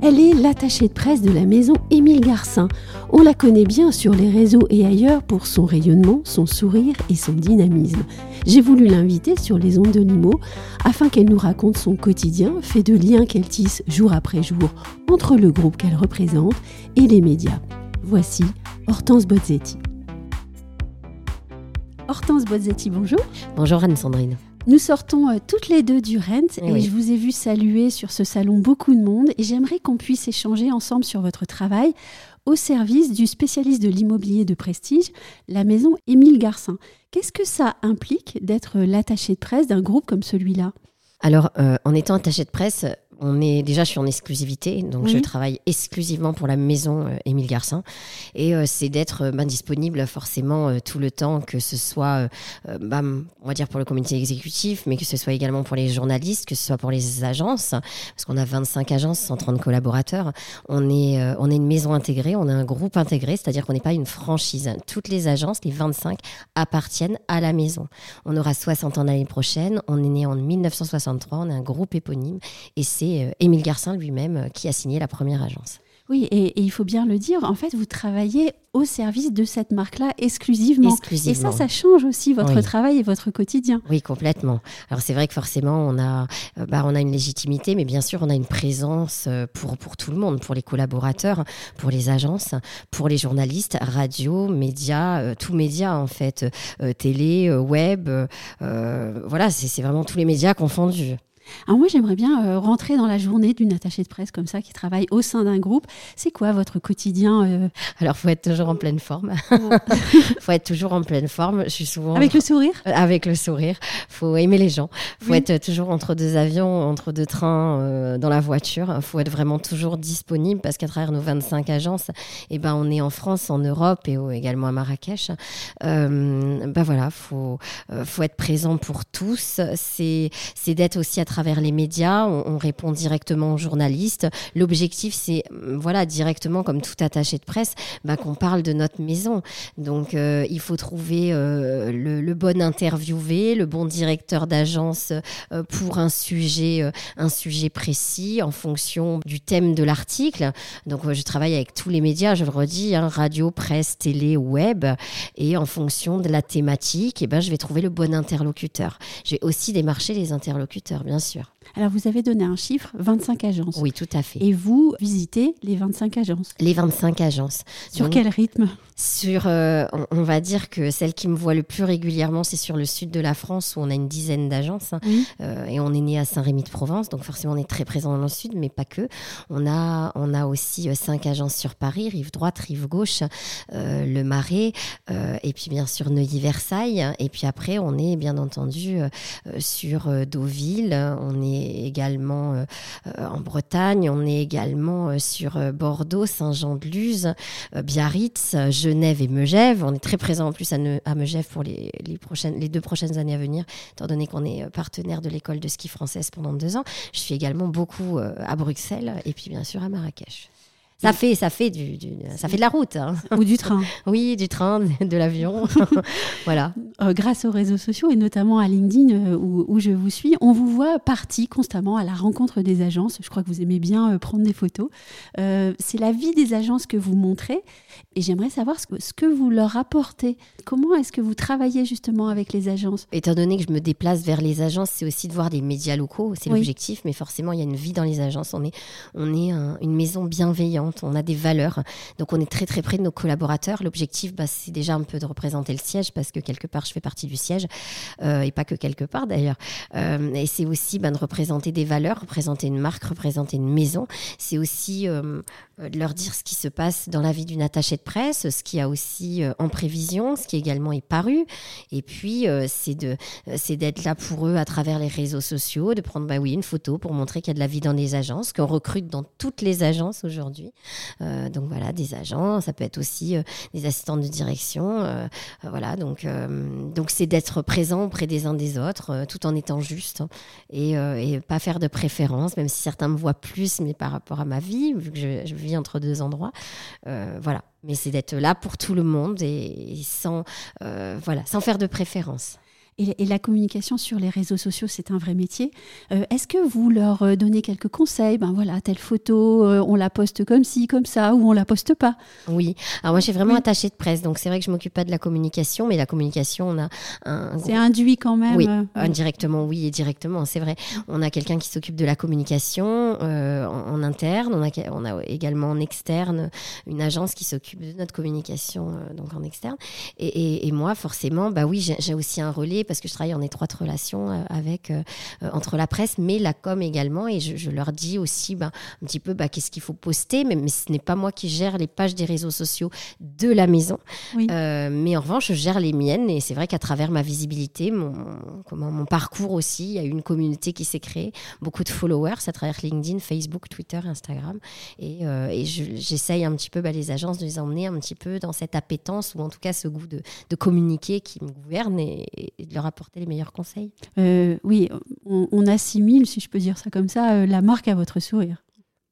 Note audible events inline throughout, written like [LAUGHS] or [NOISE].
Elle est l'attachée de presse de la maison Émile Garcin. On la connaît bien sur les réseaux et ailleurs pour son rayonnement, son sourire et son dynamisme. J'ai voulu l'inviter sur les ondes de Limo afin qu'elle nous raconte son quotidien, fait de liens qu'elle tisse jour après jour entre le groupe qu'elle représente et les médias. Voici Hortense Bozzetti. Hortense Bozzetti, bonjour. Bonjour Anne-Sandrine. Nous sortons euh, toutes les deux du Rent et Oui. je vous ai vu saluer sur ce salon beaucoup de monde et j'aimerais qu'on puisse échanger ensemble sur votre travail au service du spécialiste de l'immobilier de prestige, la maison Émile Garcin. Qu'est-ce que ça implique d'être l'attaché de presse d'un groupe comme celui-là? Alors, euh, en étant attaché de presse, on est déjà je suis en exclusivité, donc je travaille exclusivement pour la maison euh, Émile Garcin, et euh, c'est d'être euh, ben, disponible forcément euh, tout le temps, que ce soit, ben, on va dire pour le comité exécutif, mais que ce soit également pour les journalistes, que ce soit pour les agences, parce qu'on a 25 agences, 130 collaborateurs. On est, euh, on est une maison intégrée, on est un groupe intégré, c'est-à-dire qu'on n'est pas une franchise. Toutes les agences, les 25, appartiennent à la maison. On aura 60 ans l'année prochaine. On est né en 1963. On est un groupe éponyme. Et c'est euh, Émile Garcin lui-même euh, qui a signé la première agence. Oui, et, et il faut bien le dire, en fait, vous travaillez au service de cette marque-là exclusivement. Exclusivement. Et ça, ça change aussi votre Oui. travail et votre quotidien. Oui, complètement. Alors c'est vrai que forcément, on a, euh, bah, on a une légitimité, mais bien sûr, on a une présence pour, pour tout le monde, pour les collaborateurs, pour les agences, pour les journalistes, radio, médias, euh, tout média en fait, euh, télé, euh, web, voilà, c'est c'est vraiment tous les médias confondus. Alors moi, j'aimerais bien euh, rentrer dans la journée d'une attachée de presse comme ça qui travaille au sein d'un groupe. C'est quoi votre quotidien euh, Alors faut être toujours en pleine forme. [LAUGHS] faut être toujours en pleine forme. Je suis souvent avec le sourire? Euh, avec le sourire. Faut aimer les gens. Faut Oui. être toujours entre deux avions, entre deux trains, euh, dans la voiture. Faut être vraiment toujours disponible parce qu'à travers nos 25 agences, eh ben on est en France, en Europe et également à Marrakech. Euh, ben voilà, faut euh, faut être présent pour tous. C'est c'est d'être aussi à travers les médias. On, on répond directement aux journalistes. L'objectif, c'est euh, voilà directement comme tout attaché de presse, ben, qu'on parle de notre maison. Donc, euh, il faut trouver euh, le, bon interviewé, le bon directeur d'agence euh, pour un sujet, un sujet précis en fonction du thème de l'article. Donc, je travaille avec tous les médias, je le redis, hein, radio, presse, télé, web, et en fonction de la thématique, eh ben, je vais trouver le bon interlocuteur. Je vais aussi démarcher les interlocuteurs, bien sûr sûr. Alors vous avez donné un chiffre, 25 agences. Oui, tout à fait. Et vous visitez les 25 agences. Les 25 agences. Sur Donc, quel rythme? Sur, euh, on, on va dire que celle qui me voit le plus régulièrement, c'est sur le sud de la France où on a une dizaine d'agences. hein. Oui. Euh, et on est né à Saint-Rémy-de-Provence, donc forcément on est très présent dans le sud, mais pas que. On a, on a aussi euh, cinq agences sur Paris, rive droite, rive gauche, euh, le Marais, et puis bien sûr Neuilly-Versailles. Et puis après, on est bien entendu sur Deauville, on est également euh, euh, en Bretagne, on est également euh, sur Bordeaux, Saint-Jean-de-Luz, Biarritz, Genève et Megève. On est très présent en plus à, Ne- Megève pour les, prochaines, les deux prochaines années à venir, étant donné qu'on est partenaire de l'école de ski française pendant deux ans. Je suis également beaucoup à Bruxelles et puis bien sûr à Marrakech. Ça fait, ça fait du, du- ça fait de la route, hein. Ou du train [LAUGHS] oui, du train, de l'avion, [LAUGHS] voilà. Euh, Grâce aux réseaux sociaux et notamment à LinkedIn euh, où, où je vous suis, on vous voit parti constamment à la rencontre des agences. Je crois que vous aimez bien euh, prendre des photos. Euh, C'est la vie des agences que vous montrez et j'aimerais savoir ce que, ce que vous leur apportez. Comment est-ce que vous travaillez justement avec les agences? Étant donné que je me déplace vers les agences, c'est aussi de voir des médias locaux, c'est Oui. l'objectif, mais forcément, il y a une vie dans les agences. On est, on est un- une maison bienveillante, on a des valeurs, donc on est très très près de nos collaborateurs. L'objectif, bah, c'est déjà un peu de représenter le siège, parce que quelque part, je fais partie du siège, euh, et pas que quelque part d'ailleurs. Euh, et c'est aussi bah, de représenter des valeurs, représenter une marque, représenter une maison. C'est aussi euh, de leur dire ce qui se passe dans la vie d'une attachée de presse, ce qui a aussi en prévision, ce qui également est paru. Et puis, c'est c'est d'être là pour eux à travers les réseaux sociaux, de prendre, bah oui, une photo pour montrer qu'il y a de la vie dans les agences, qu'on recrute dans toutes les agences aujourd'hui. Euh, donc voilà, des agents, ça peut être aussi euh, des assistantes de direction. euh, voilà, donc donc c'est d'être présent auprès des uns des autres, tout en étant juste et, et, pas faire de préférence, même si certains me voient plus, mais par rapport à ma vie, vu que je, je vis entre deux endroits. voilà. Mais c'est d'être là pour tout le monde et, et sans, voilà, sans faire de préférence et, la communication sur les réseaux sociaux, c'est un vrai métier. Euh, est-ce que vous leur euh, donnez quelques conseils? Ben voilà, telle photo, euh, on la poste comme ci, comme ça, ou on la poste pas Oui. Alors moi, j'ai vraiment attaché de presse, donc c'est vrai que je m'occupe pas de la communication, mais la communication, on a un. C'est induit quand même. Oui, indirectement, oui, et directement, c'est vrai. On a quelqu'un qui s'occupe de la communication en, interne. On a, on a également en externe une agence qui s'occupe de notre communication, donc en externe. Et, et moi, forcément, bah oui, j'ai aussi un relais parce que je travaille en étroite relation euh, avec euh, euh, entre la presse, mais la com également. Et je, leur dis aussi ben, un petit peu bah, qu'est-ce qu'il faut poster, mais, mais ce n'est pas moi qui gère les pages des réseaux sociaux de la maison. mais en revanche, je gère les miennes. Et c'est vrai qu'à travers ma visibilité, mon, comment, mon parcours aussi, il y a une communauté qui s'est créée, beaucoup de followers à travers LinkedIn, Facebook, Twitter, Instagram. Et, et j'essaye un petit peu bah, les agences de les emmener un petit peu dans cette appétence ou en tout cas ce goût de, de communiquer qui me gouverne et, et de apporter les meilleurs conseils? Euh, Oui, on, on, assimile, si je peux dire ça comme ça, euh, la marque à votre sourire.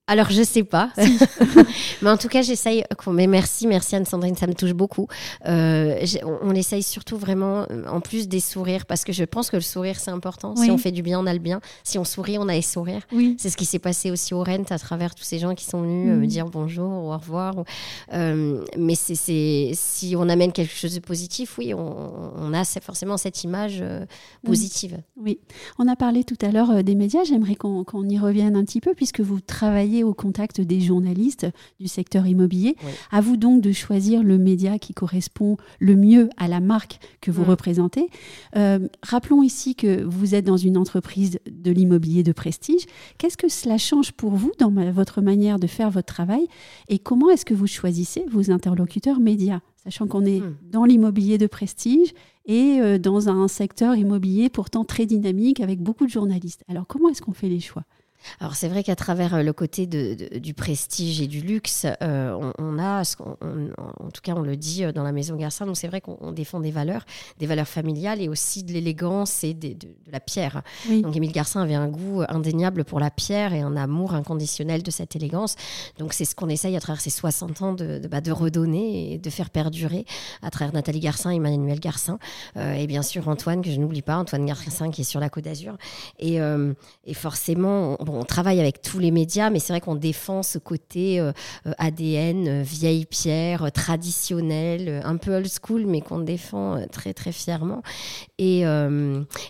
Alors, je sais pas. [LAUGHS] mais en tout cas, j'essaye. Mais merci, merci Anne-Sandrine, ça me touche beaucoup. Euh, on, essaye surtout vraiment, en plus des sourires, parce que je pense que le sourire, c'est important. Si on fait du bien, on a le bien. Si on sourit, on a les sourires. Oui. C'est ce qui s'est passé aussi au Rent à travers tous ces gens qui sont venus me mm. dire bonjour ou au revoir. Euh, mais c'est si on amène quelque chose de positif, oui, on, a forcément cette image euh, mm. positive. Oui. On a parlé tout à l'heure des médias. J'aimerais qu'on y revienne un petit peu, puisque vous travaillez au contact des journalistes du secteur immobilier. À vous donc de choisir le média qui correspond le mieux à la marque que vous mm. représentez. Euh, rappelons ici que vous êtes dans une entreprise de l'immobilier de prestige. Qu'est-ce que cela change pour vous dans votre manière de faire votre travail et comment est-ce que vous choisissez vos interlocuteurs médias sachant qu'on est mm. dans l'immobilier de prestige et euh, dans un secteur immobilier pourtant très dynamique avec beaucoup de journalistes? Alors comment est-ce qu'on fait les choix? Alors c'est vrai qu'à travers euh, le côté de, du prestige et du luxe, euh, on, a, en tout cas on le dit euh, dans la maison Garcin, donc c'est vrai qu'on défend des valeurs, des valeurs familiales et aussi de l'élégance et de, la pierre. Donc Émile Garcin avait un goût indéniable pour la pierre et un amour inconditionnel de cette élégance. Donc c'est ce qu'on essaye à travers ces 60 ans de, bah, de, redonner et de faire perdurer à travers Nathalie Garcin et Emmanuel Garcin. et bien sûr Antoine, que je n'oublie pas, Antoine Garcin qui est sur la Côte d'Azur. Et, et forcément, bon, on travaille avec tous les médias, mais c'est vrai qu'on défend ce côté euh, euh, ADN, euh, vieille pierre, traditionnel, un peu old school, mais qu'on défend très très fièrement. Et,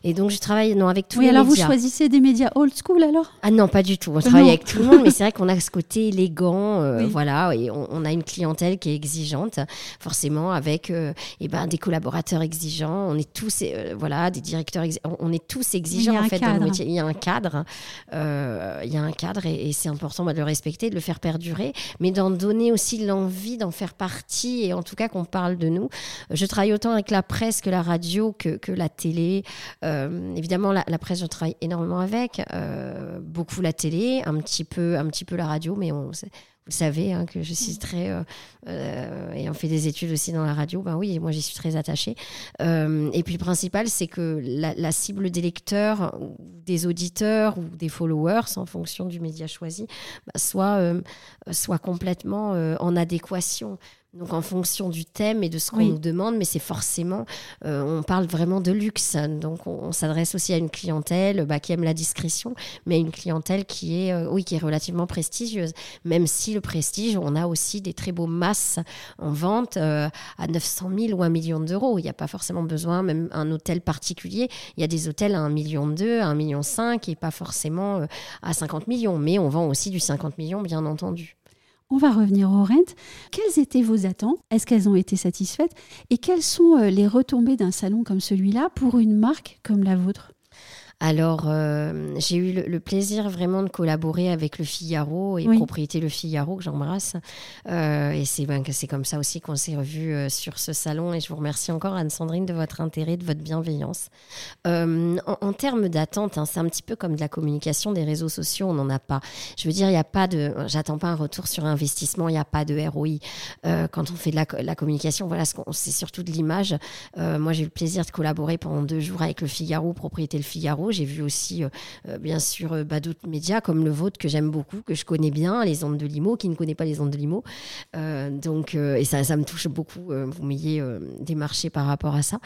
et donc je travaille non, avec tous les médias. alors vous choisissez des médias old school alors? Ah non, pas du tout. On travaille avec tout le monde, mais c'est vrai qu'on a ce côté élégant, [LAUGHS] voilà, et on, a une clientèle qui est exigeante, forcément, avec et eh ben, des collaborateurs exigeants. On est tous, voilà, des directeurs, on est tous exigeants en fait dans le métier. Il y a un cadre. Euh, il y a un cadre et, c'est important bah, de le respecter, de le faire perdurer, mais d'en donner aussi l'envie d'en faire partie et en tout cas qu'on parle de nous. Je travaille autant avec la presse que la radio que, que la télé. Euh, évidemment, la, presse, je travaille énormément avec, euh, beaucoup la télé, un petit peu, un petit peu la radio, mais on, vous savez hein, que je suis mm. très euh, euh, et on fait des études aussi dans la radio. Ben oui, moi j'y suis très attachée. Euh, et puis le principal, c'est que la, cible des lecteurs, des auditeurs ou des followers, en fonction du média choisi, bah, soit soit complètement en adéquation donc en fonction du thème et de ce qu'on nous demande, mais c'est forcément, euh, on parle vraiment de luxe. Donc on, s'adresse aussi à une clientèle bah, qui aime la discrétion, mais une clientèle qui est, euh, oui, qui est relativement prestigieuse. Même si le prestige, on a aussi des très beaux masses en vente euh, à 900 000 ou 1 million d'euros. Il n'y a pas forcément besoin, même un hôtel particulier. Il y a des hôtels à 1 million 2, à 1 million 5 et pas forcément à 50 millions. Mais on vend aussi du 50 millions, bien entendu. On va revenir au rent. Quelles étaient vos attentes? Est-ce qu'elles ont été satisfaites? Et quelles sont euh, les retombées d'un salon comme celui-là pour une marque comme la vôtre? Alors, euh, j'ai eu le, plaisir vraiment de collaborer avec Le Figaro et Propriété Le Figaro, que j'embrasse. Euh, et c'est ben, c'est comme ça aussi qu'on s'est revus euh, sur ce salon. Et je vous remercie encore, Anne-Sandrine, de votre intérêt, de votre bienveillance. En, termes d'attente, hein, c'est un petit peu comme de la communication des réseaux sociaux, on n'en a pas. Je veux dire, il n'y a pas de. J'attends pas un retour sur investissement, il n'y a pas de ROI. quand on fait de la, la communication, voilà, c'est surtout de l'image. moi, j'ai eu le plaisir de collaborer pendant deux jours avec Le Figaro, Propriété Le Figaro j'ai vu aussi, euh, euh, bien sûr, euh, bah, d'autres médias comme le vôtre que j'aime beaucoup, que je connais bien, les ondes de Limo, qui ne connaît pas les ondes de Limo. donc, et ça, ça me touche beaucoup. vous m'ayez démarché par rapport à ça.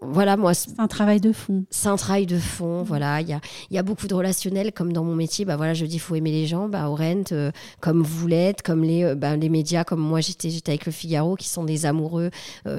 voilà, moi. C'est un travail de fond. C'est un travail de fond. Voilà, il y a, y a beaucoup de relationnel, comme dans mon métier. Bah voilà, je dis, il faut aimer les gens. Bah, au Rent, comme vous l'êtes, comme les, bah, les médias, comme moi, j'étais, j'étais avec le Figaro, qui sont des amoureux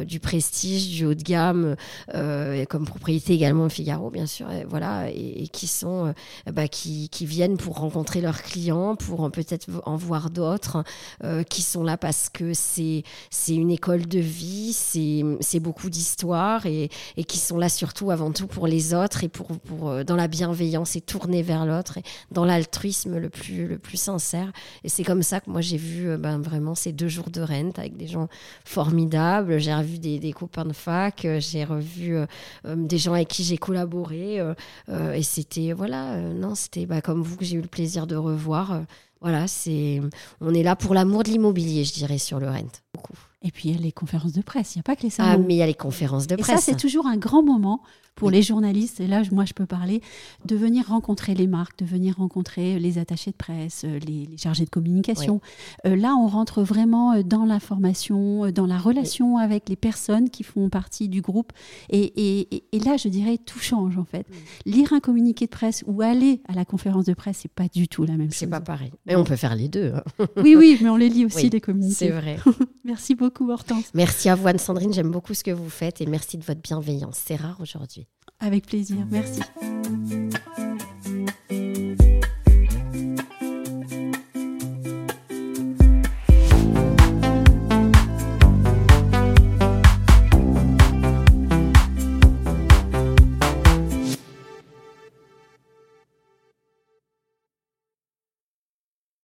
du prestige, du haut de gamme, et comme propriété également le Figaro Figaro, bien sûr, et, voilà, et, qui sont, euh, bah, qui, viennent pour rencontrer leurs clients, pour peut-être en voir d'autres, euh, qui sont là parce que c'est c'est une école de vie, c'est beaucoup d'histoire et, et, qui sont là surtout avant tout pour les autres et pour, pour euh, dans la bienveillance et tourner vers l'autre et dans l'altruisme le plus le plus sincère. Et c'est comme ça que moi j'ai vu ben, vraiment ces deux jours de rente avec des gens formidables. J'ai revu des, des, copains de fac, j'ai revu des gens avec qui j'ai collaboré. Euh, euh, et c'était, voilà, euh, non, c'était bah, comme vous que j'ai eu le plaisir de revoir. voilà, c'est, on est là pour l'amour de l'immobilier, je dirais, sur le rent. Beaucoup. Et puis il y a les conférences de presse, il n'y a pas que les salons. Ah, mais il y a les conférences de presse. Et ça, c'est toujours un grand moment pour les journalistes, et là, moi, je peux parler, de venir rencontrer les marques, de venir rencontrer les attachés de presse, euh, les, chargés de communication. Euh, là, on rentre vraiment euh, dans l'information, dans la relation avec les personnes qui font partie du groupe. Et, et, là, je dirais, tout change, en fait. Lire un communiqué de presse ou aller à la conférence de presse, c'est pas du tout la même chose. C'est pas pareil. Mais on peut faire les deux. Hein. oui, oui, [LAUGHS] mais on les lit aussi, les communiqués. C'est vrai. [LAUGHS] Merci beaucoup, Hortense. Merci à vous, Anne-Sandrine. J'aime beaucoup ce que vous faites et merci de votre bienveillance. C'est rare aujourd'hui. Avec plaisir. Merci.